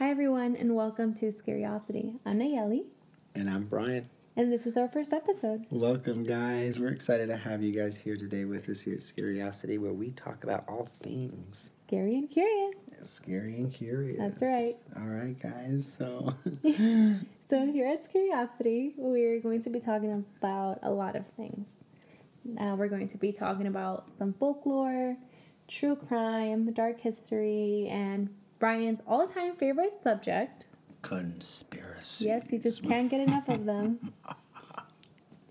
Hi, everyone, and welcome to Scareiosity. I'm Nayeli, And I'm Brian. and this is our first episode. Welcome, guys. We're excited to have you guys here today with us here at Scareiosity, where we talk about all things Scary and curious. scary and curious. That's right. All right, guys. So, So, here at Scareiosity, we're going to be talking about a lot of things. Uh, we're going to be talking about some folklore, true crime, dark history, and Brian's all time favorite subject. conspiracy. Yes, he just can't get enough of them.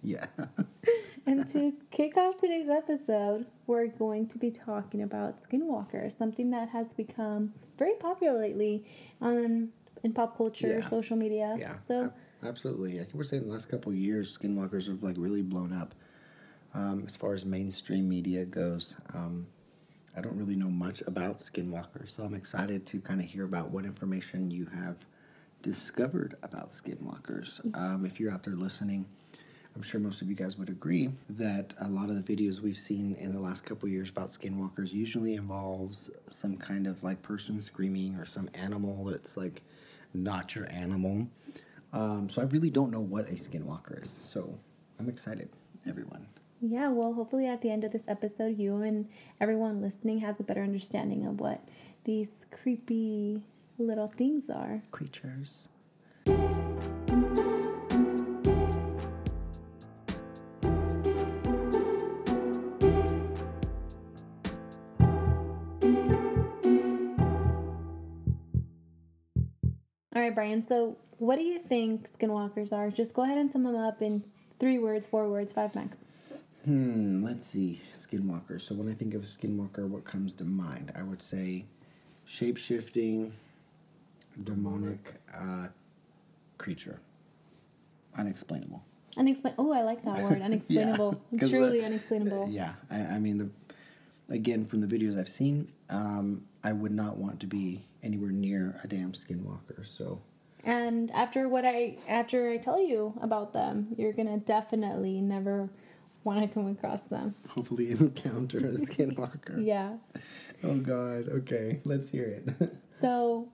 Yeah. And to kick off today's episode, we're going to be talking about skinwalkers, something that has become very popular lately on in pop culture, Yeah. social media. yeah. So absolutely. I think we're saying the last couple of years, skinwalkers have like really blown up. Um, as far as mainstream media goes, um, I don't really know much about skinwalkers, so I'm excited to kind of hear about what information you have discovered about skinwalkers. Um, if you're out there listening, I'm sure most of you guys would agree that a lot of the videos we've seen in the last couple of years about skinwalkers usually involves some kind of like person screaming or some animal that's like not your animal. Um, so I really don't know what a skinwalker is. So I'm excited, everyone. Yeah, well, hopefully at the end of this episode, you and everyone listening has a better understanding of what these creepy little things are. Creatures. All right, Brian. So, what do you think skinwalkers are? Just go ahead and sum them up in three words, four words, five max. Hmm, let's see. Skinwalker. So when I think of skinwalker, what comes to mind? I would say shape shifting, demonic uh, creature. Unexplainable. Unexplain. Oh, I like that word. Unexplainable. uh, Truly unexplainable. Yeah, I, I mean, the again from the videos I've seen, um, I would not want to be anywhere near a damn skinwalker. So And after what I after I tell you about them, you're gonna definitely never want to come across them. hopefully encounter a skinwalker. Yeah. Oh God. Okay, let's hear it. So,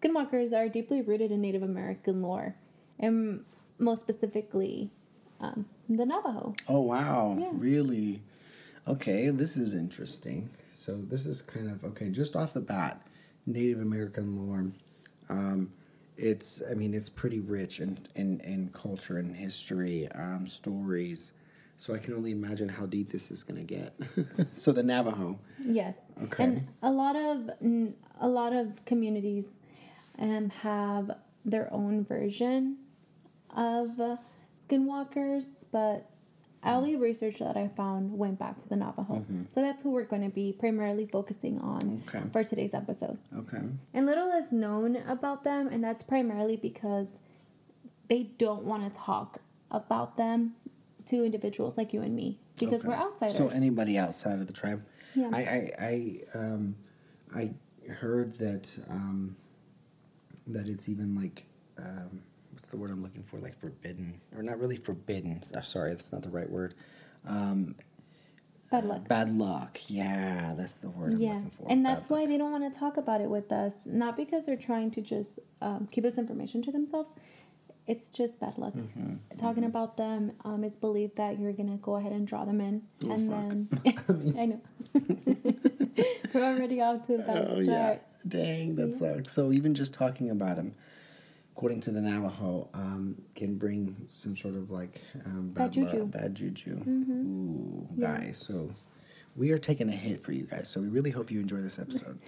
skinwalkers are deeply rooted in Native American lore, and most specifically, um, the Navajo. Oh wow! Yeah. Really? Okay, this is interesting. So this is kind of okay. Just off the bat, Native American lore. Um, it's I mean it's pretty rich in in, in culture and history, um, stories. So I can only imagine how deep this is going to get. so the Navajo. Yes. Okay. And a lot of a lot of communities um, have their own version of uh, skinwalkers, but all the research that I found went back to the Navajo. So that's who we're going to be primarily focusing on Okay. for today's episode. Okay. And little is known about them, and that's primarily because they don't want to talk about them to individuals like you and me because Okay. we're outsiders. So anybody outside of the tribe. Yeah. I I I um I heard that um that it's even like um what's the word I'm looking for like forbidden or not really forbidden. Uh, sorry, that's not the right word. Um Bad luck. bad luck. Yeah, that's the word I'm Yeah, looking for. and Bad that's why luck. they don't want to talk about it with us. Not because they're trying to just um, keep this information to themselves. It's just bad luck. Mm-hmm, Talking about them um, is believed that you're gonna go ahead and draw them in, Oh, and fuck. then I know we're already off to a bad Oh start. yeah, dang, that sucks. So even just talking about them, according to the Navajo, um, can bring some sort of like um, Bad bad, juju. bad juju. Ooh, Yeah. guys. So we are taking a hit for you guys. So we really hope you enjoy this episode.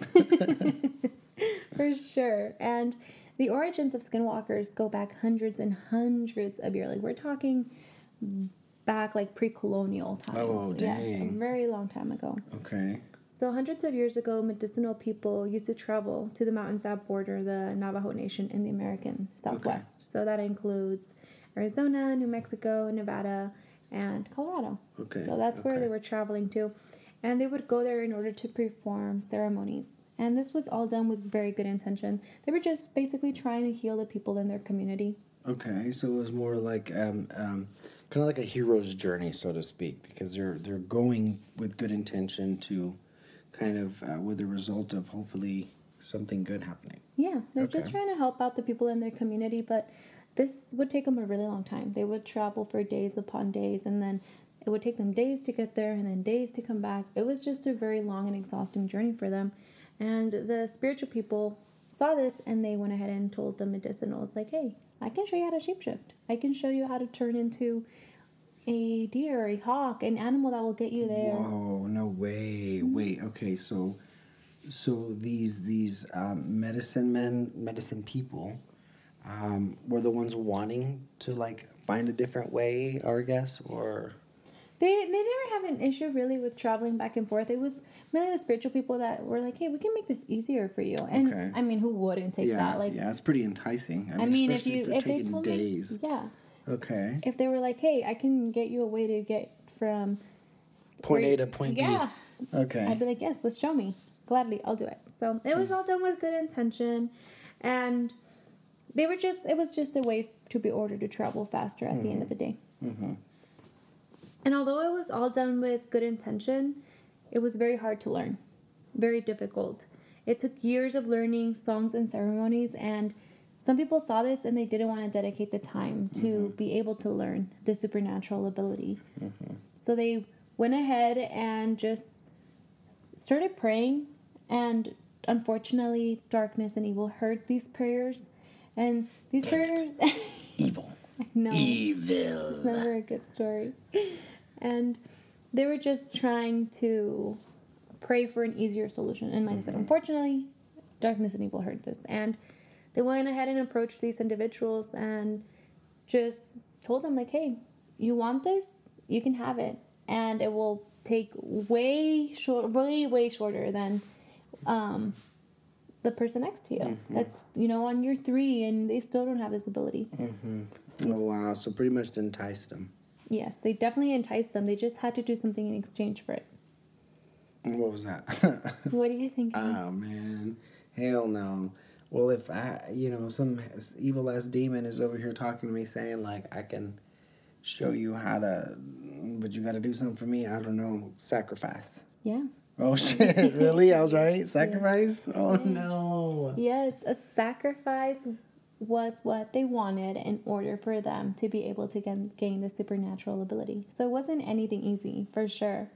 For sure. And the origins of skinwalkers go back hundreds and hundreds of years. Like we're talking back like pre-colonial times. Oh, Yes, dang. a very long time ago. okay. So hundreds of years ago, medicinal people used to travel to the mountains that border the Navajo Nation in the American Southwest. So that includes Arizona, New Mexico, Nevada, and Colorado. Okay. So that's where okay. they were traveling to. And they would go there in order to perform ceremonies. And this was all done with very good intention. They were just basically trying to heal the people in their community. Okay, so it was more like um, um, kind of like a hero's journey, so to speak, because they're they're going with good intention to kind of uh, with the result of hopefully something good happening. Yeah, they're just trying to help out the people in their community, but this would take them a really long time. They would travel for days upon days, and then it would take them days to get there and then days to come back. It was just a very long and exhausting journey for them. And the spiritual people saw this and they went ahead and told the medicinals, like, hey, I can show you how to shapeshift. I can show you how to turn into a deer, a hawk, an animal that will get you there. Whoa, no way. Wait, okay, so so these these um, medicine men, medicine people, um, were the ones wanting to like find a different way, I guess, or They they never have an issue really with traveling back and forth. It was mainly the spiritual people that were like, "Hey, we can make this easier for you." And Okay. I mean, who wouldn't take yeah, that? Like, yeah, it's pretty enticing. I mean, I mean, if you for if they taking told days. me, yeah, Okay, if they were like, "Hey, I can get you a way to get from point A to point B." yeah," Okay, I'd be like, "Yes, let's show me." Gladly, I'll do it. So it was all done with good intention, and they were just it was just a way to be ordered to travel faster at the end of the day. Mm-hmm. And although it was all done with good intention, it was very hard to learn, very difficult. It took years of learning songs and ceremonies, and some people saw this and they didn't want to dedicate the time to mm-hmm. be able to learn the supernatural ability. Mm-hmm. So they went ahead and just started praying, and unfortunately, darkness and evil heard these prayers, and these prayers. evil, no. evil. It's never a good story. And they were just trying to pray for an easier solution. And like I said, unfortunately, darkness and evil heard this. And they went ahead and approached these individuals and just told them, like, hey, you want this? You can have it. And it will take way short, way, way shorter than um, the person next to you. That's, you know, on your three and they still don't have this ability. Oh wow! So pretty much enticed them. Yes, they definitely enticed them. They just had to do something in exchange for it. What was that? What do you think? Oh ah, man, hell no. Well, if I, you know, some evil ass demon is over here talking to me saying like I can show you how to, but you got to do something for me. I don't know, sacrifice. yeah. Oh shit! really? I was right. Sacrifice? Oh no. Yes, a sacrifice was what they wanted in order for them to be able to gain, gain the supernatural ability. So it wasn't anything easy, for sure.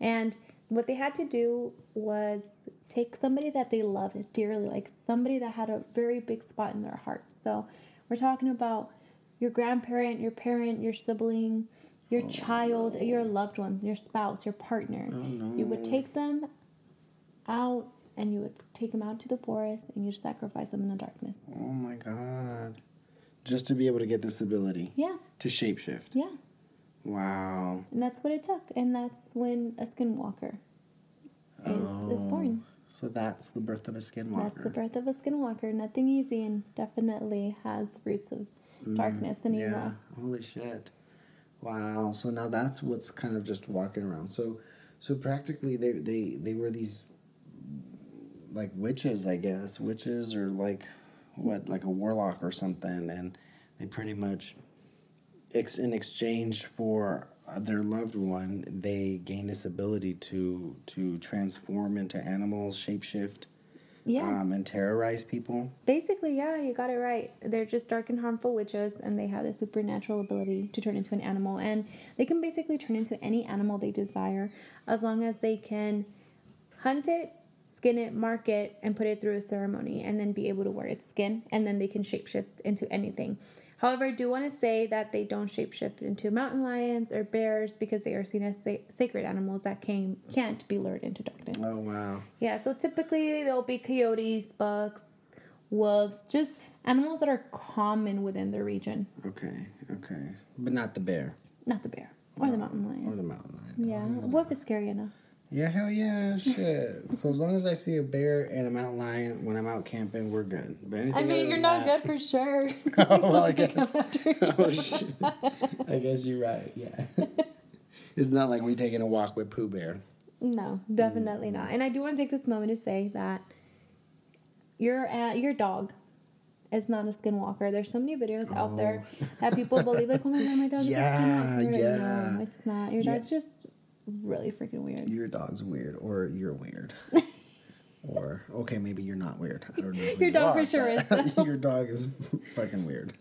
And what they had to do was take somebody that they loved dearly, like somebody that had a very big spot in their heart. So we're talking about your grandparent, your parent, your sibling, your oh, child, your loved one, your spouse, your partner. Oh, you would take them out and you would take them out to the forest and you'd sacrifice them in the darkness. Oh my god. Just to be able to get this ability Yeah, to shapeshift. yeah. Wow. And that's what it took. And that's when a skinwalker is, is born. So that's the birth of a skinwalker. That's the birth of a skinwalker. Nothing easy and definitely has roots of darkness and Mm, Yeah. evil. Holy shit. Wow. So now that's what's kind of just walking around. So so practically they they they were these like witches, I guess. Witches or like what like a warlock or something and they pretty much ex- in exchange for their loved one, they gain this ability to to transform into animals, shapeshift, Yeah. um, and terrorize people. Basically, yeah, you got it right. They're just dark and harmful witches, and they have the supernatural ability to turn into an animal. And they can basically turn into any animal they desire as long as they can hunt it, skin it, mark it, and put it through a ceremony, and then be able to wear its skin, and then they can shapeshift into anything. However, I do want to say that they don't shapeshift into mountain lions or bears because they are seen as sa- sacred animals that can, can't be lured into darkness. Oh wow. Yeah, so typically there'll be coyotes, bucks, wolves, just animals that are common within the region. Okay, okay. But not the bear. Not the bear or the mountain lion. Or the mountain lion. Yeah, oh. wolf is scary enough. Yeah, hell yeah, shit. so as long as I see a bear and a mountain lion when I'm out camping, we're good. But anything I mean, you're not that- good for sure. Oh, well, I guess. oh shit. I guess you're right. Yeah. it's not like we taking a walk with Pooh Bear. No, definitely not. And I do want to take this moment to say that your uh, your dog is not a skinwalker. There's so many videos out there that people believe like, oh my god, my dog Yeah, is a skinwalker. yeah. No, it's not. Your Yeah. dog's just really freaking weird. Your dog's weird, or you're weird. Or okay, maybe you're not weird. I don't know. Your you dog for sure is, though. your dog is fucking weird.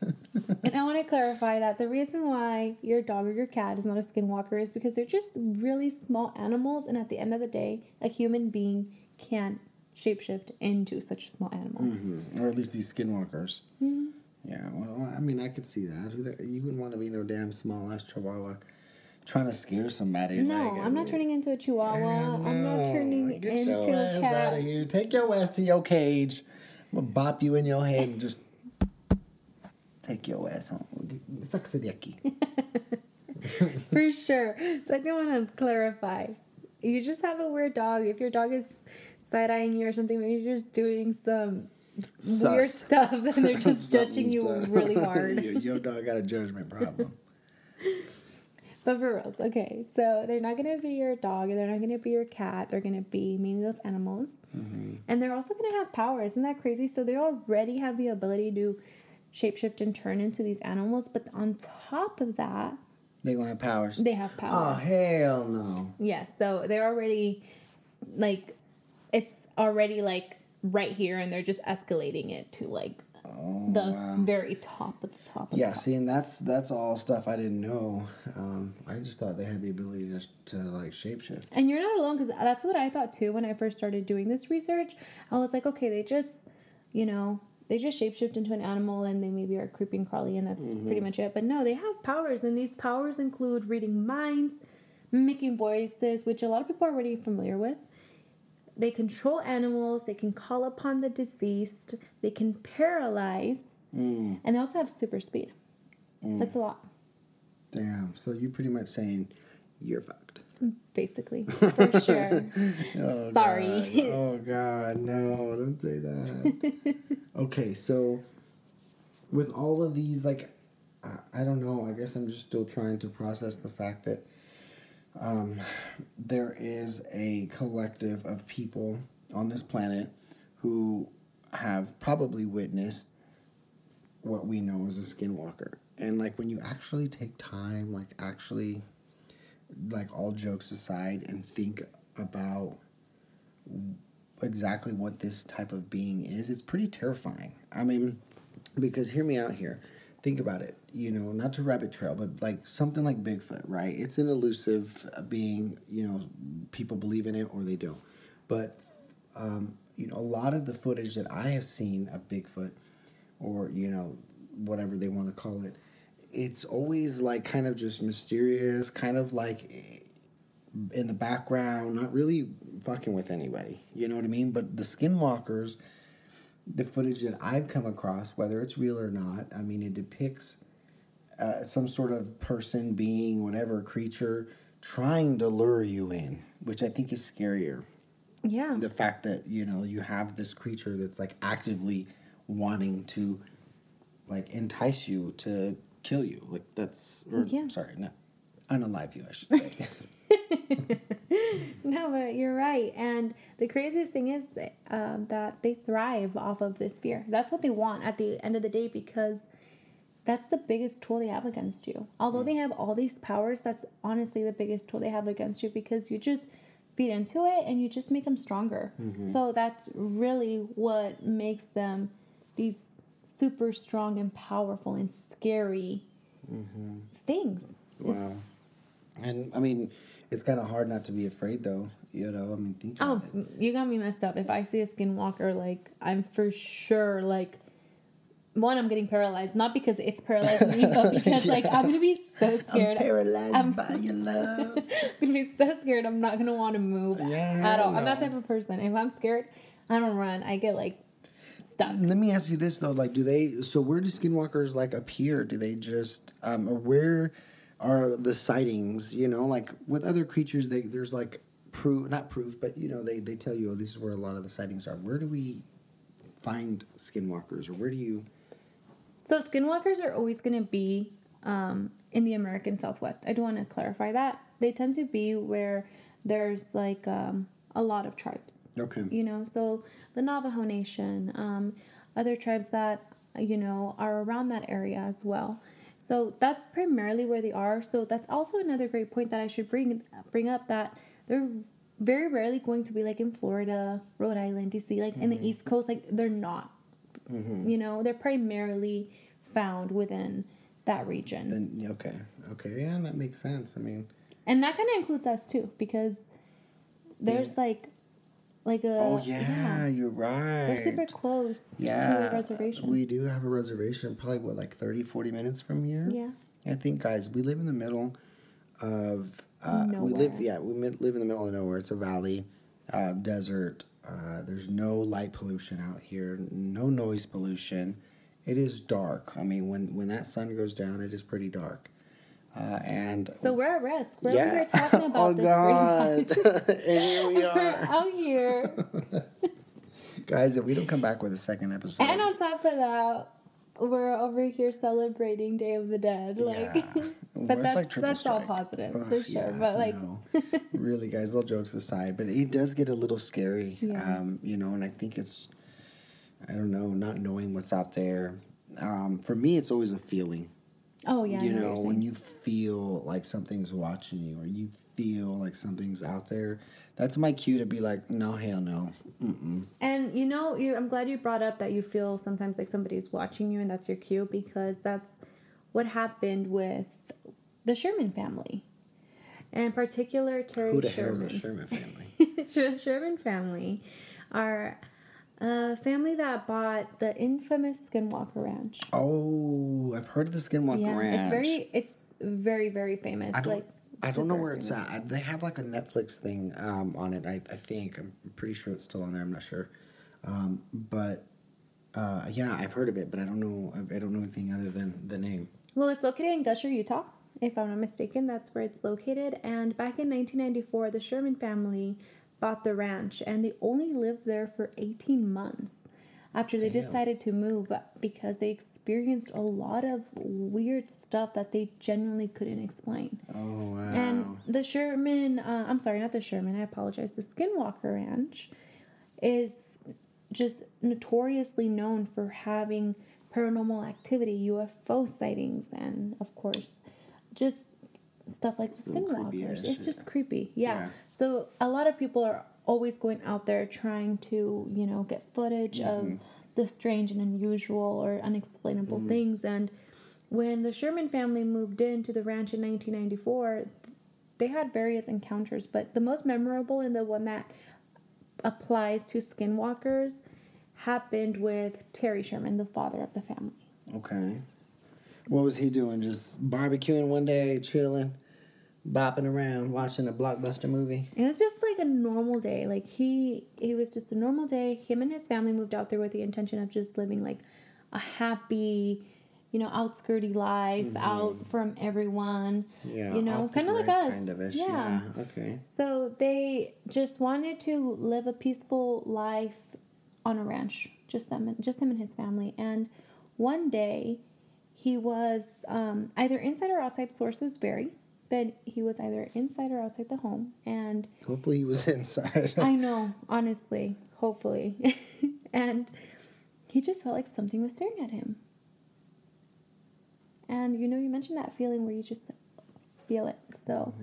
And I want to clarify that the reason why your dog or your cat is not a skinwalker is because they're just really small animals, and at the end of the day, a human being can't shapeshift into such a small animal. Mhm. Or at least these skinwalkers. Mm-hmm. Yeah, well, I mean, I could see that. You wouldn't want to be no damn small ass chihuahua trying to scare somebody. No, like, I'm not uh, turning into a chihuahua. I'm not no, turning Get into your a ass cat. out of here. Take your ass to your cage. I'm gonna bop you in your head and just take your ass home. Suck for the yucky. For sure. So I do want to clarify. You just have a weird dog. If your dog is side eyeing you or something, maybe you're just doing some weird stuff and they're just judging you really hard. your, your dog got a judgment problem. But for reals, okay. So they're not gonna be your dog, and they're not gonna be your cat, they're gonna be those animals. Mm-hmm. And they're also gonna have powers. Isn't that crazy? So they already have the ability to shapeshift and turn into these animals, but on top of that, They gonna have powers. they have power. Oh hell no! Yes, so they're already like it's already like right here and they're just escalating it to like Oh, the wow. very top of the top of Yeah, the top. see, and that's that's all stuff I didn't know. Um, I just thought they had the ability to, to like shapeshift. And you're not alone because that's what I thought too when I first started doing this research. I was like, okay, they just, you know, they just shapeshift into an animal and they maybe are creeping crawly and that's pretty much it. But no, they have powers and these powers include reading minds, mimicking voices, which a lot of people are already familiar with. They control animals, they can call upon the deceased, they can paralyze, Mm, and they also have super speed. That's a lot, damn. So you're pretty much saying you're fucked. basically, for sure. Oh, Sorry. God. Oh God, no! Don't say that. okay, so with all of these, like, I, I don't know. I guess I'm just still trying to process the fact that um, there is a collective of people on this planet who have probably witnessed what we know as a skinwalker. And like when you actually take time, like actually like all jokes aside and think about exactly what this type of being is, it's pretty terrifying. I mean, because hear me out here. Think about it, you know, not to rabbit trail, but like something like Bigfoot, right? It's an elusive being, you know, people believe in it or they don't. But, um, you know, a lot of the footage that I have seen of Bigfoot or, you know, whatever they want to call it, it's always like kind of just mysterious, kind of like in the background, not really fucking with anybody. You know what I mean? But the skinwalkers, the footage that I've come across, whether it's real or not, I mean, it depicts uh, some sort of person, being, whatever creature trying to lure you in, which I think is scarier. Yeah. The fact that, you know, you have this creature that's like actively wanting to like entice you to kill you. Like that's, or, Yeah. sorry, not unalive you, I should say. No, but you're right. And the craziest thing is um, that they thrive off of this fear. That's what they want at the end of the day because that's the biggest tool they have against you. Although they have all these powers, that's honestly the biggest tool they have against you because you just feed into it and you just make them stronger. So that's really what makes them these super strong and powerful and scary things. Wow. And I mean, it's kind of hard not to be afraid, though. You know, I mean, think Oh, about it. you got me messed up. If I see a skinwalker, like I'm for sure like one, I'm getting paralyzed. Not because it's paralyzed me, but because like I'm gonna be so scared. I'm paralyzed I'm- by your love. I'm gonna be so scared. I'm not gonna want to move Yeah, at all. I'm that type of person. If I'm scared, I don't run. I get like stuck. Let me ask you this though: like, do they? So, where do skinwalkers like appear? Do they just, um, or where are the sightings? You know, like with other creatures, they there's like proof, not proof, but you know, they they tell you, oh, this is where a lot of the sightings are. Where do we find skinwalkers, or where do you? So skinwalkers are always going to be um, in the American Southwest. I do want to clarify that they tend to be where there's like um, a lot of tribes. Okay. You know, so the Navajo Nation, um, other tribes that you know are around that area as well. So that's primarily where they are. So that's also another great point that I should bring bring up that they're very rarely going to be like in Florida, Rhode Island, DC, like in the mm-hmm. East Coast. Like they're not. Mm-hmm. You know, they're primarily found within that region. And okay, okay, yeah, that makes sense. I mean, And that kind of includes us too, because there's like, like a oh yeah, you're right. we're super close yeah, to a reservation. We do have a reservation, probably what like 30, 40 minutes from here. yeah, I think, guys, we live in the middle of. Uh, we live, yeah, we live in the middle of nowhere. It's a valley, uh, desert. Uh, there's no light pollution out here, no noise pollution. It is dark. I mean, when when that sun goes down, it is pretty dark. Uh, and so we're at risk. We're yeah, talking about oh this. god, and here we We're out here, guys. If we don't come back with a second episode, and on top of that, we're over here celebrating Day of the Dead. Like, Yeah. But that's like that's all positive Ugh, for sure. yeah, but like, no. really, guys, all jokes aside, but it does get a little scary, Yeah. um, you know, and I think it's, I don't know, not knowing what's out there. Um, for me, it's always a feeling, oh yeah, you know, you're when you feel like something's watching you or you feel like something's out there, that's my cue to be like, no, hell no. Mm-mm. And you know, you I'm glad you brought up that you feel sometimes like somebody's watching you and that's your cue because that's what happened with the Sherman family. And in particular Terry Who the hell is Sherman. the Sherman family? Sher- Sherman family are a family that bought the infamous Skinwalker Ranch. oh, I've heard of the Skinwalker yeah, Ranch. it's very it's very very famous. I don't. like I don't know where it's famous. at. They have like a Netflix thing um, on it. I, I think I'm pretty sure it's still on there. I'm not sure, um, but uh, yeah, I've heard of it, but I don't know. I, I don't know anything other than the name. Well, it's located in Gusher, Utah. If I'm not mistaken, that's where it's located. And back in 1994, the Sherman family bought the ranch, and they only lived there for 18 months after they Damn. decided to move because they experienced a lot of weird stuff that they genuinely couldn't explain. Oh wow! And the Sherman, uh, I'm sorry, not the Sherman, I apologize. The Skinwalker Ranch is just notoriously known for having paranormal activity, UFO sightings, and of course, just stuff like the Skinwalkers. It's just creepy. Yeah. Yeah. So a lot of people are always going out there trying to, you know, get footage Mm-hmm. of the strange and unusual or unexplainable Mm-hmm. things. And when the Sherman family moved into the ranch in 1994, they had various encounters, but the most memorable and the one that applies to skinwalkers happened with Terry Sherman, the father of the family. okay, what was he doing? Just barbecuing one day, chilling, bopping around, watching a blockbuster movie. It was just like a normal day. Like he he was just a normal day. Him and his family moved out there with the intention of just living like a happy, you know, outskirty life, out from everyone. Mm-hmm. Yeah, You know, kind of like us. Kind of. Yeah. yeah. Okay. So they just wanted to live a peaceful life on a ranch, just them, just him and his family. And one day, he was um, either inside or outside. Sources vary, but he was either inside or outside the home. And Hopefully he was inside. I know, honestly, hopefully, and he just felt like something was staring at him. And you know, you mentioned that feeling where you just feel it. So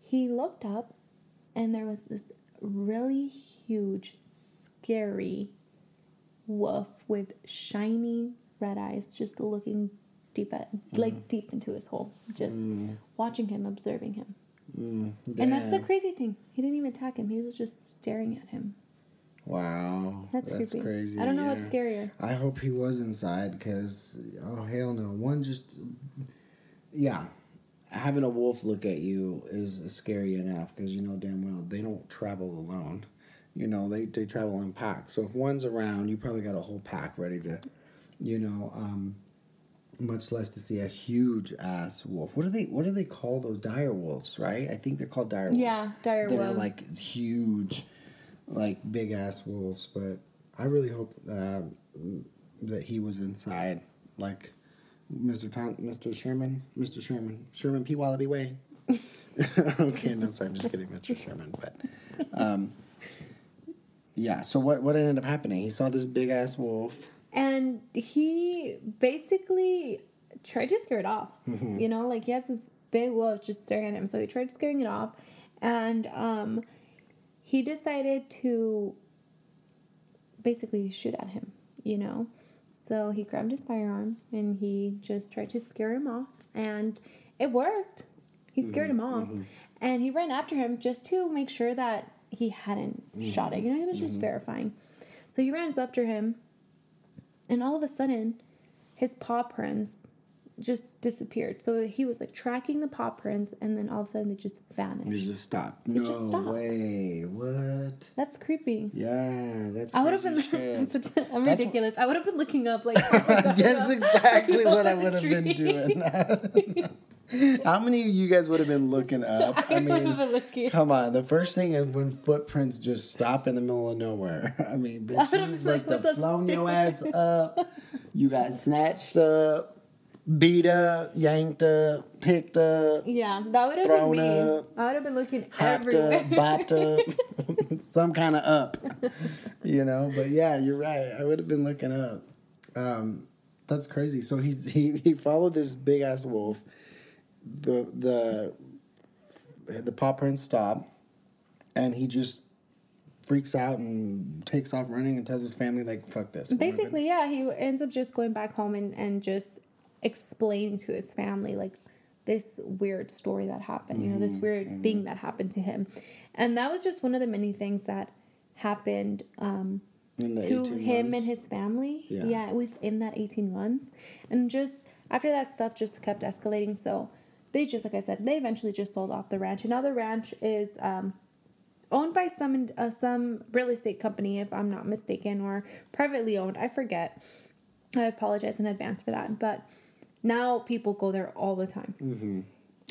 he looked up, and there was this really huge, scary wolf with shiny red eyes, just looking deep at, like deep into his hole, just watching him, observing him. Mm, And that's the crazy thing. He didn't even attack him. He was just staring at him. Wow. That's, creepy. crazy. I don't know what's scarier. I hope he was inside because, oh, hell no. One just, yeah. Having a wolf look at you is scary enough because you know damn well they don't travel alone. You know, they, they travel in packs. So if one's around, you probably got a whole pack ready to, you know, um, much less to see a huge ass wolf. What do they what do they call those dire wolves, right? I think they're called dire wolves. Yeah, dire wolves. like huge, like big ass wolves. But I really hope uh, that he was inside, like Mr. Tom, Mr. Sherman, Mr. Sherman, Sherman P. Wallaby Way. okay, no, sorry, I'm just kidding, Mr. Sherman. But, um, yeah. So what what ended up happening? He saw this big ass wolf. And he basically tried to scare it off. Mm-hmm. You know, like he has this big wolf just staring at him. So he tried scaring it off. And um, he decided to basically shoot at him, you know. So he grabbed his firearm and he just tried to scare him off, and it worked. He scared him off, and he ran after him just to make sure that he hadn't shot it. You know, he was just verifying. So he runs after him, and all of a sudden, his paw prints just disappeared. So he was like tracking the paw prints, and then all of a sudden they just vanished. It just stopped. No just stopped. way. What? That's creepy. Yeah, that's. I would have been. I'm, such a, I'm That's- ridiculous. I would have been looking up like. That's exactly what I would have been doing. How many of you guys would have been looking up? I I mean, come on. The first thing is when footprints just stop in the middle of nowhere. I mean, bitch, you like, must have flown your ass up. You got snatched up, beat up, yanked up, picked up, Yeah, that would have Thrown been me. up, I would have been looking everywhere. up, bopped up, some kind of up. You know, but yeah, you're right. I would have been looking up. Um, that's crazy. So he's he he followed this big ass wolf. The the the paw prints stop, and he just freaks out and takes off running and tells his family like, "Fuck this." Basically, yeah, he ends up just going back home and, and just explaining to his family like this weird story that happened, you know, Mm-hmm, this weird thing that happened to him. And that was just one of the many things that happened um, to him months. and his family. Yeah. Yeah. within that 18 months. And just after that stuff just kept escalating. So they just, like I said, they eventually just sold off the ranch. And now the ranch is um, owned by some uh, some real estate company, if I'm not mistaken, or privately owned. I forget. I apologize in advance for that. But now people go there all the time.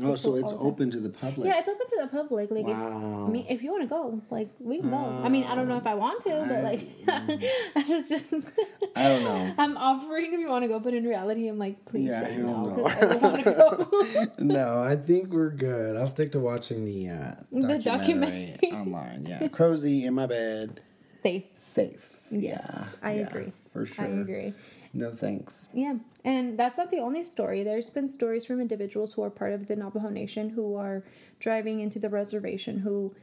Oh, so it's open to the public. Yeah, it's open to the public. Like, if, Wow. I mean, if you want to go, like, we can go. I mean, I don't know if I want to, but like, I was just, I don't know. I'm offering if you want to go, but in reality, I'm like, please Yeah, say no because I don't want to go. no, I think we're good. I'll stick to watching the uh, The documentary, documentary. online. Yeah, cozy in my bed, Safe. safe. Yes, yeah, I yeah, agree. for sure. I agree. No thanks. Yeah, and that's not the only story. There's been stories from individuals who are part of the Navajo Nation who are driving into the reservation who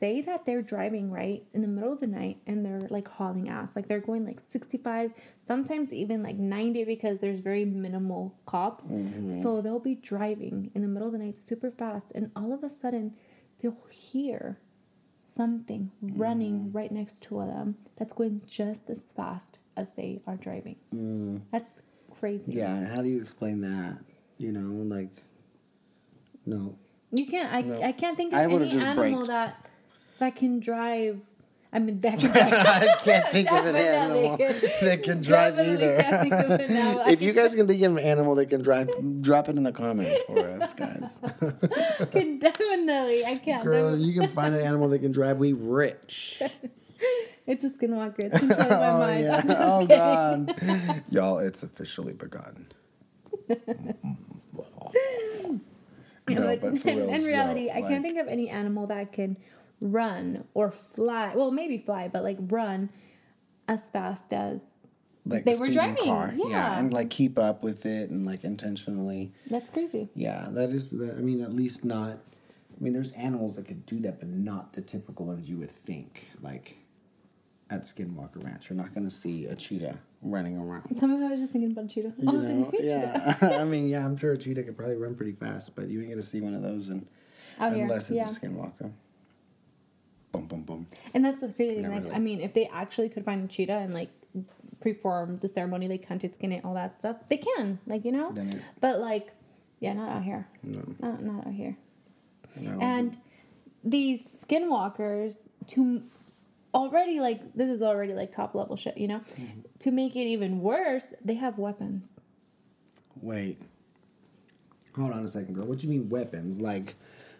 say that they're driving right in the middle of the night and they're like hauling ass. Like they're going like 65, sometimes even like 90 because there's very minimal cops. Mm-hmm. So they'll be driving in the middle of the night super fast and all of a sudden they'll hear something running mm. right next to them that's going just as fast as they are driving. Mm. That's crazy. Yeah, how do you explain that? You know, like, no. You can't. I, No. I can't think of would've any animal braked. that that can drive. I mean, that can drive. I can't think of an animal that can drive either. can't think of an if you guys can think of an animal that can drive, drop it in the comments for us, guys. can definitely. I can't. Girl, you can find an animal that can drive, we rich. It's a skinwalker. It's controlling my Oh mind. yeah. Oh god. Y'all, it's officially begun. No, but, but in, in reals, though, reality, I like- can't think of any animal that can run or fly. Well, maybe fly, but like run as fast as Like They were driving, yeah. and like keep up with it and like intentionally. that's crazy. Yeah, that is. I mean, at least not. I mean, there's animals that could do that, but not the typical ones you would think. Like at Skinwalker Ranch, you're not going to see a cheetah running around. Tell me, I was just thinking about cheetah. You I was know? thinking yeah. I mean, yeah, I'm sure a cheetah could probably run pretty fast, but you ain't going to see one of those in, Out here, unless it's yeah. a Skinwalker. Boom, boom, boom. And that's the crazy thing. Like, really. I mean, if they actually could find a cheetah and like perform the ceremony, like hunt it, skin it, all that stuff, they can. Like you know. It- But like, yeah, not out here. No. Not not out here. No. And these skinwalkers to already like this is already like top level shit, you know. Mm-hmm. To make it even worse, they have weapons. Wait. Hold on a second, girl. What do you mean weapons? Like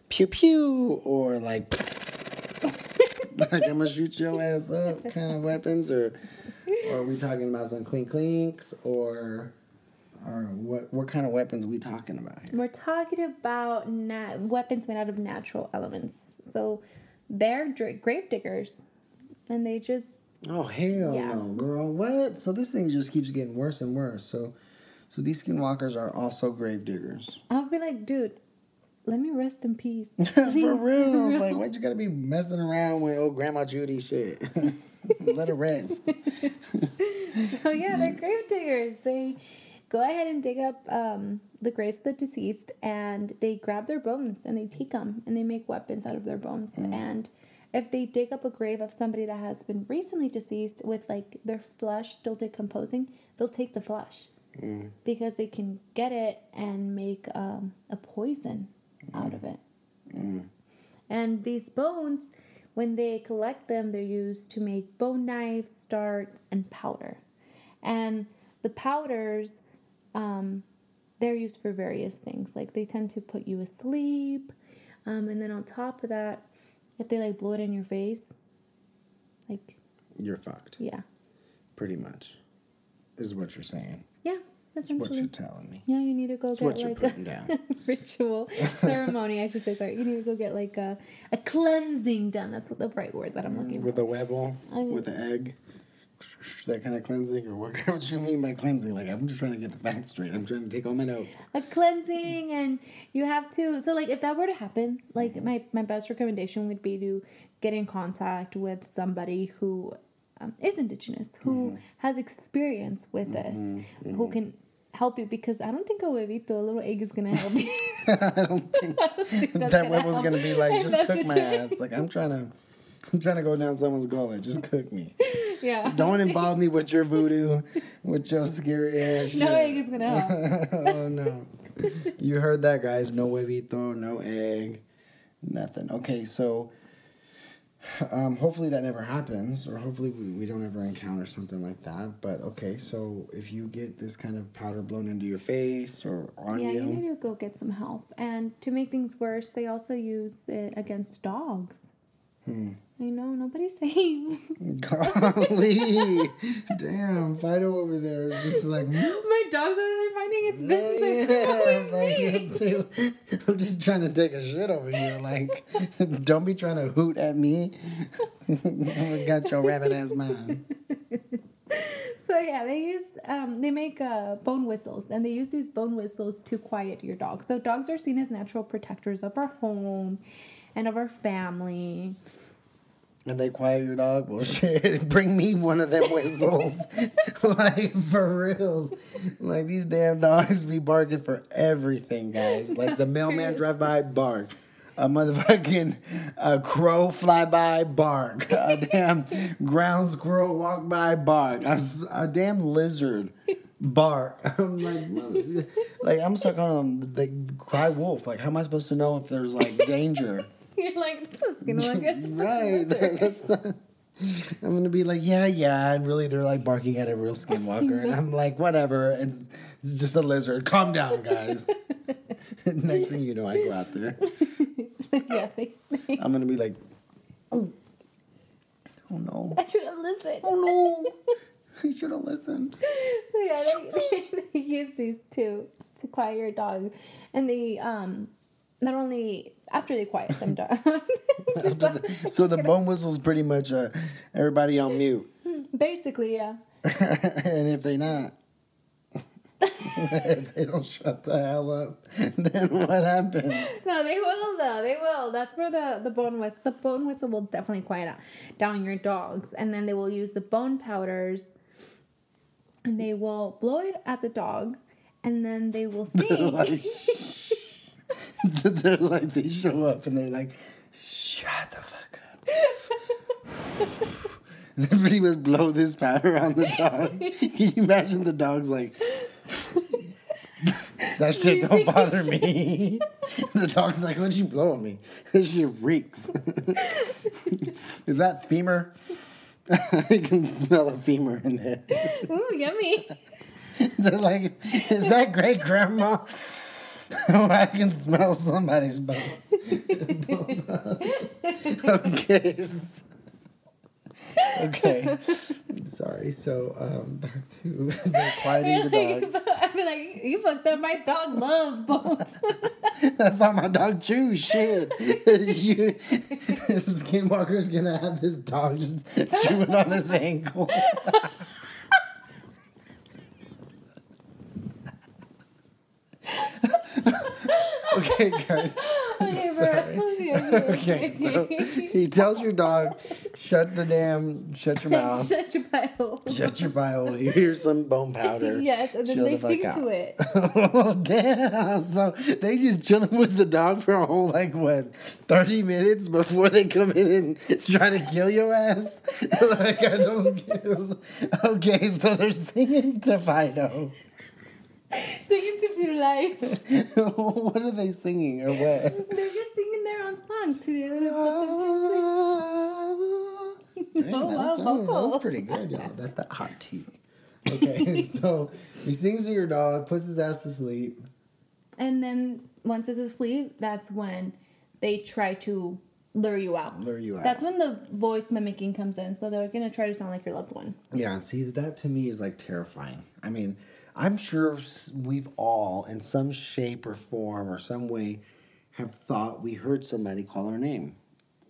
pew pew or like like I'm gonna shoot your ass up kind of weapons or or are we talking about some clink clinks or or what what kind of weapons we talking about here? We're talking about na- weapons made out of natural elements. So they're dra- grave diggers, and they just Oh hell Yeah. no, girl. What? So this thing just keeps getting worse and worse. So so these skinwalkers are also grave diggers. I'll be like, dude, let me rest in peace. For real. Like, why'd you gotta be messing around with old Grandma Judy shit? Let her rest. Oh yeah, they're grave diggers. They go ahead and dig up um, the graves of the deceased, and they grab their bones and they take them and they make weapons out of their bones. And if they dig up a grave of somebody that has been recently deceased with like their flesh still decomposing, they'll take the flesh because they can get it and make um, a poison out of it. And these bones, when they collect them, they're used to make bone knives, darts, and powder. And the powders, um, they're used for various things. Like they tend to put you asleep. Um, and then on top of that, if they like blow it in your face, like, You're fucked. yeah. Pretty much. Is what you're saying. Yeah, That's what you're telling me. Yeah, you need to go It's get what you're like a down. ritual ceremony, I should say. Sorry, you need to go get like a, a cleansing done. That's what the right word that I'm looking With for. a webble, with an egg. That kind of cleansing, or what, what you mean by cleansing? Like, I'm just trying to get the facts straight. I'm trying to take all my notes. A cleansing, and you have to. So, like, if that were to happen, like my my best recommendation would be to get in contact with somebody who um, is indigenous, who mm-hmm. has experience with mm-hmm. this, who mm-hmm. can help you. Because I don't think a huevito, a little egg, is gonna help you. I don't think I don't think that gonna web was help gonna be like, just cook my ass. Like I'm trying to, I'm trying to go down someone's gullet. Just cook me. Yeah. Don't involve me with your voodoo, with your scary ass. No egg is gonna help. oh no. You heard that, guys. No huevito, no egg, nothing. Okay, so um, hopefully that never happens, or hopefully we, we don't ever encounter something like that. But okay, so if you get this kind of powder blown into your face or on Yeah, you you, need to go get some help. And to make things worse, they also use it against dogs. Hmm. I know, nobody's saying. golly, damn, Fido over there is just like. My dog's over there finding its business. Yeah, like, I'm just trying to take a shit over here. Like, don't be trying to hoot at me. I got your rabbit ass mind. So yeah, they use um, they make uh, bone whistles, and they use these bone whistles to quiet your dog. So dogs are seen as natural protectors of our home and of our family. And they quiet your dog? Well, shit, bring me one of them whistles. like, for reals. Like, these damn dogs be barking for everything, guys. Like, the mailman drive by, bark. A motherfucking a crow fly by, bark. A damn ground squirrel walk by, bark. a damn lizard, bark. I'm like, like I'm stuck on them. They cry wolf. Like, how am I supposed to know if there's like danger? You're like, this is gonna look good. right. That's not, I'm gonna be like, yeah, yeah, and really they're like barking at a real skinwalker, and I'm like, whatever. It's, it's just a lizard. Calm down, guys. Next thing you know, I go out there. yeah, they, they, I'm gonna be like, oh, oh no, I should have listened. oh no, I should have listened. yeah, they, they use these to to quiet your dog, and they um not only after they quiet them down. like- So the bone whistle's pretty much uh, everybody on mute, basically, yeah. and if they not. if they don't shut the hell up, then what happens? No, they will though. They will. That's where the the bone whistle. The bone whistle will definitely quiet out, down your dogs, and then they will use the bone powders, and they will blow it at the dog, and then they will sing. like, they're like, they show up and they're like, shut the fuck up. pretty much blow this powder on the dog. Can you imagine the dog's like, that shit don't bother me. the dog's like, what'd you blow on me? This shit reeks. Is that femur? I can smell a femur in there. Ooh, yummy. They're like, is that great grandma? I can smell somebody's bone. okay. Okay. Sorry. So, um, back to the quieting the dogs. I'd be like, you fucked up. My dog loves bones. That's how my dog chews. Shit. you, this skinwalker's gonna have this dog just chewing on his ankle. Okay, guys. Bro. Sorry. Okay, so he tells your dog, shut the damn, shut your mouth, Shut your pile. shut your bile. Here's some bone powder. Yes, and then Chill they the sing to it. oh damn! So they just chilling with the dog for a whole like what thirty minutes before they come in and try to kill your ass. like I don't get. Okay, so they're singing to Fido. Singing to life. what are they singing or what? They're just singing their own song to the other put them to Dang, Oh, wow, song, that was pretty good, y'all. That's that hot tea. Okay, so he sings to your dog, puts his ass to sleep. And then once it's asleep, that's when they try to lure you out. Lure you out. That's when the voice mimicking comes in. So they're gonna try to sound like your loved one. Yeah, see, that to me is like terrifying. I mean, I'm sure we've all, in some shape or form or some way, have thought we heard somebody call our name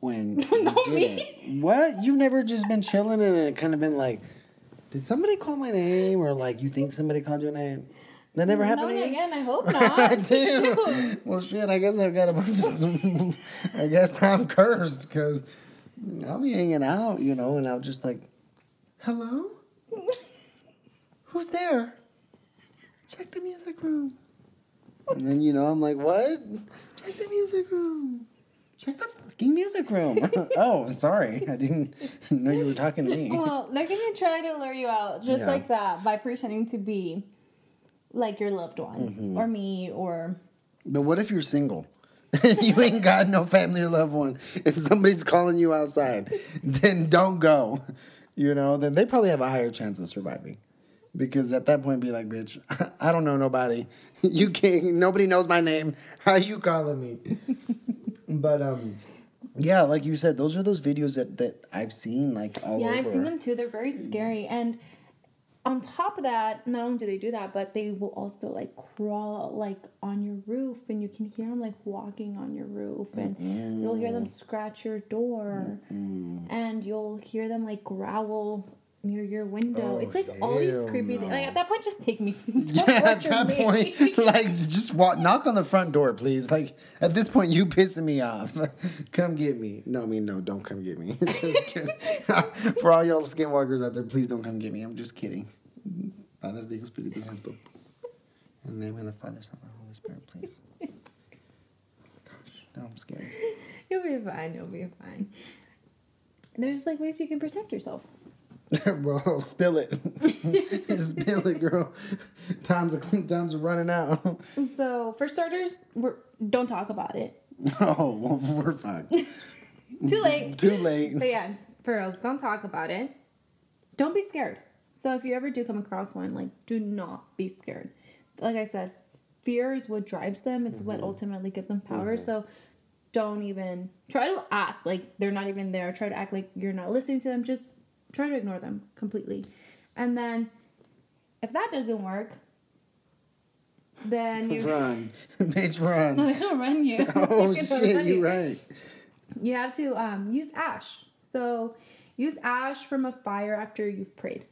when we didn't. What? You've never just been chilling and it kind of been like, did somebody call my name? Or like, you think somebody called your name? That never happened no, to again, I hope not. Damn. Shoot. Well, shit. I guess I've got a bunch of. I guess I'm cursed because I'll be hanging out, you know, and I'll just like, hello, who's there? Check the music room. And then you know I'm like, what? Check the music room. Check the fucking music room. oh, sorry, I didn't know you were talking to me. Well, they're gonna try to lure you out just Yeah. like that by pretending to be like your loved ones Mm-hmm. or me or But what if you're single? you ain't got no family or loved one, and somebody's calling you outside, then don't go. You know, then they probably have a higher chance of surviving. Because at that point, be like, bitch, I don't know nobody. You can't, nobody knows my name. How you calling me? but, um, yeah, like you said, those are those videos that, that I've seen, like, all yeah, over. I've seen them too. They're very scary and. On top of that, not only do they do that, but they will also like crawl like on your roof, and you can hear them like walking on your roof, and you'll hear them scratch your door, and you'll hear them like growl near your window. Oh, it's like all these creepy no. things. Like at that point, just take me. Yeah, at that point, like just walk, knock on the front door, please. Like at this point, you pissing me off. come get me. No, I mean no, don't come get me. For all y'all skinwalkers out there, please don't come get me. I'm just kidding. Padre, Hijo, Espíritu Santo. In the name of the Father, Son, and the Holy Spirit, please. Oh my gosh, now I'm scared. You'll be fine. You'll be fine. There's like ways you can protect yourself. well, spill it. spill it, girl. Times are times are running out. So for starters, we're, don't talk about it. Oh, well, we're fucked. Too late. Too late. But yeah, for reals, don't talk about it. Don't be scared. So if you ever do come across one, like do not be scared. Like I said, fear is what drives them. It's what mm-hmm. ultimately gives them power. Mm-hmm. So don't even try to act like they're not even there. Try to act like you're not listening to them. Just try to ignore them completely. And then if that doesn't work, then you Run, bitch, run. They're gonna run you. Oh shit, run you you. right. You have to um, use ash. So use ash from a fire after you've prayed.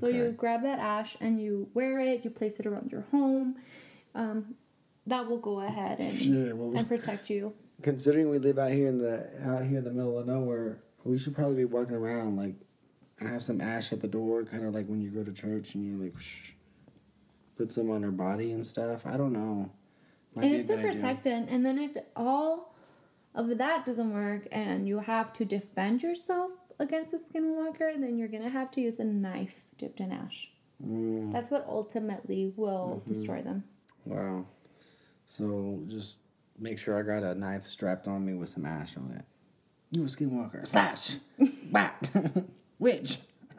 So you grab that ash and you wear it. You place it around your home. Um, that will go ahead and Yeah, well, and protect you. considering we live out here in the out here in the middle of nowhere, we should probably be walking around like have some ash at the door, kind of like when you go to church and you like shh, put some on our body and stuff. I don't know. Might be a it's a good idea. protectant. And then if all of that doesn't work and you have to defend yourself against a skinwalker, then you're gonna have to use a knife dipped in ash. Mm, That's what ultimately will Mm-hmm. destroy them. wow. So just make sure I got a knife strapped on me with some ash on it. You a skinwalker? Slash, whack, witch.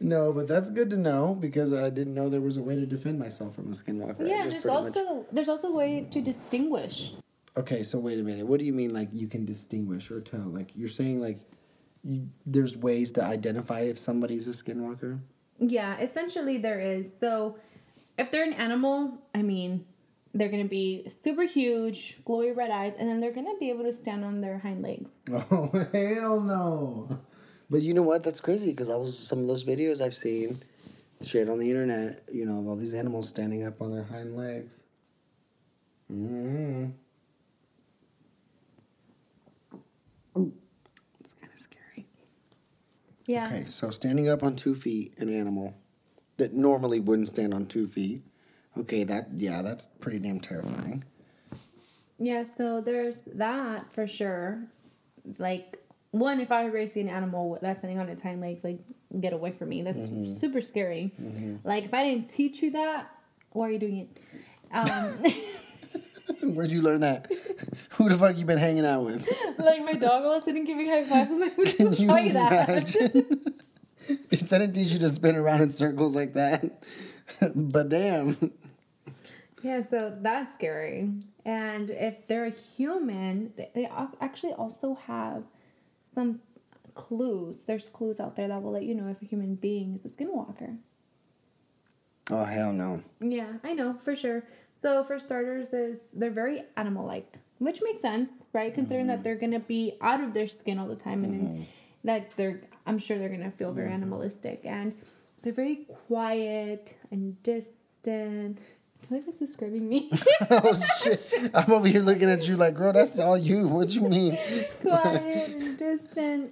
no, but that's good to know because I didn't know there was a way to defend myself from a skinwalker. Yeah, there's pretty much- also there's also a way to distinguish. Okay, so wait a minute. What do you mean, like you can distinguish or tell? Like you're saying, like you, there's ways to identify if somebody's a skinwalker. Yeah, essentially there is. So if they're an animal, I mean, they're gonna be super huge, glowy red eyes, and then they're gonna be able to stand on their hind legs. Oh hell no! But you know what? That's crazy because all those, some of those videos I've seen shared on the internet, you know, of all these animals standing up on their hind legs. Mm. It's kind of scary. Yeah. Okay, so standing up on two feet, an animal that normally wouldn't stand on two feet. Okay, that yeah, that's pretty damn terrifying. Yeah, so there's that for sure. Like one, if I ever see an animal that's standing on its hind legs, like get away from me. That's Mm-hmm. super scary. Like if I didn't teach you that, why are you doing it? Um, Where'd you learn that? Who the fuck you been hanging out with? like my dog was sitting giving high fives. I'm like, who you tell you that? imagine? If that didn't teach you to spin around in circles like that. but damn. Yeah, so that's scary. And if they're a human, they actually also have some clues. There's clues out there that will let you know if a human being is a skinwalker. Oh hell no. Yeah, I know for sure. So for starters, is they're very animal-like, which makes sense, right? Considering that mm-hmm. they're gonna be out of their skin all the time, and then that they're, I'm sure they're gonna feel very mm-hmm. animalistic, and they're very quiet and distant. I feel like it's describing me. oh shit. I'm over here looking at you like, girl, that's all you. What do you mean? It's quiet and distant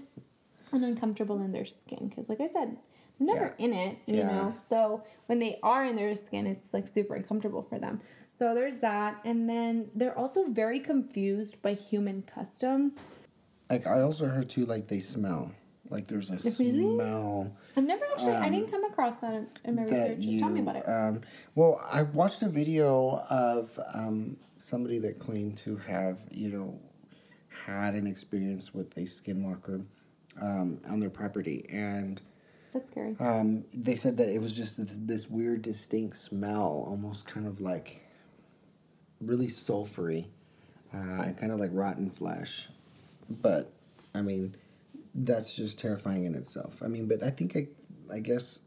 and uncomfortable in their skin because like i said they're never in it you Yeah. know so when they are in their skin it's like super uncomfortable for them so there's that and then they're also very confused by human customs Like I also heard too, like they smell. Like there's a Really? smell i've never actually i didn't come across that in, in my Um, research you. tell me about it Um, well, I watched a video of um, somebody that claimed to have, you know, had an experience with a skinwalker um, on their property, and that's scary um, they said that it was just this, this weird, distinct smell, almost kind of like really sulfury, uh, and kind of like rotten flesh. But I mean, that's just terrifying in itself. I mean, but I think I, I guess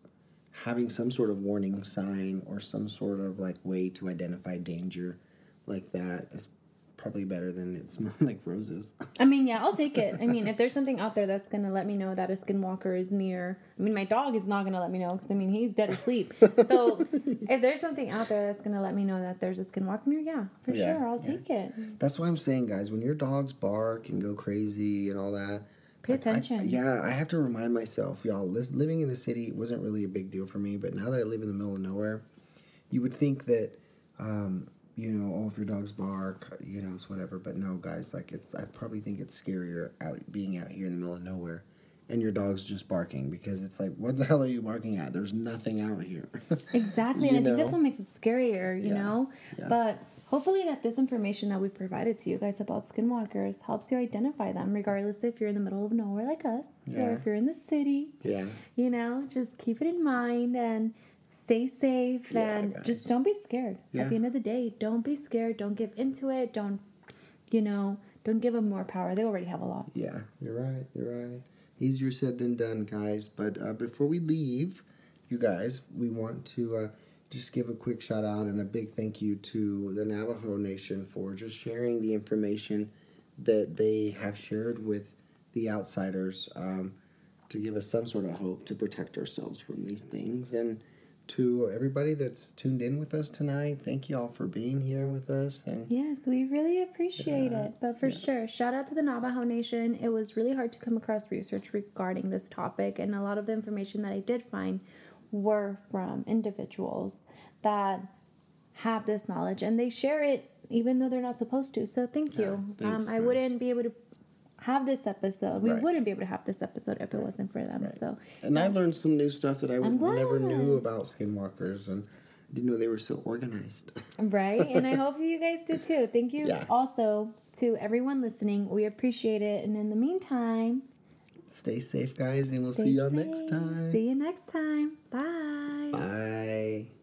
having some sort of warning sign or some sort of like way to identify danger like that is probably better than it smells like roses. I mean, yeah, I'll take it. I mean, if there's something out there that's gonna let me know that a skinwalker is near, I mean, my dog is not gonna let me know because I mean he's dead asleep. So if there's something out there that's gonna let me know that there's a skinwalker near, yeah, for Yeah, sure, I'll yeah. take it. That's what I'm saying, guys. When your dogs bark and go crazy and all that, Pay like, I- attention. yeah, I have to remind myself, y'all. Li- living in the city wasn't really a big deal for me, but now that I live in the middle of nowhere, you would think that, um, you know, oh, if your dogs bark, you know, it's whatever. But no, guys, like it's. I probably think it's scarier out being out here in the middle of nowhere, and your dog's just barking because it's like, what the hell are you barking at? There's nothing out here. Exactly, and I think that's what makes it scarier, you Yeah, know. yeah. But hopefully, that this information that we provided to you guys about skinwalkers helps you identify them, regardless if you're in the middle of nowhere like us, Yeah. or if you're in the city. yeah. You know, just keep it in mind and stay safe Yeah, and guys. just don't be scared. Yeah. At the end of the day, don't be scared. Don't give into it. Don't, you know, don't give them more power. They already have a lot. Yeah, you're right. You're right. Easier said than done, guys. But uh, before we leave, you guys, we want to uh, just give a quick shout out and a big thank you to the Navajo Nation for just sharing the information that they have shared with the outsiders um, to give us some sort of hope to protect ourselves from these things. And to everybody that's tuned in with us tonight, thank you all for being here with us. And Yes, we really appreciate it. But for yeah. sure, shout out to the Navajo Nation. It was really hard to come across research regarding this topic, and a lot of the information that I did find were from individuals that have this knowledge and they share it even though they're not supposed to. So thank you. Yeah, thanks, um, I wouldn't be able to have this episode. We Right. wouldn't be able to have this episode if it wasn't for them. Right. So And I learned some new stuff that I never knew about skinwalkers and didn't know they were so organized. Right. And I hope you guys do too. Thank you Yeah. also to everyone listening. We appreciate it. And in the meantime, Stay safe, guys, and we'll Stay see y'all safe. next time. See you next time. Bye. Bye.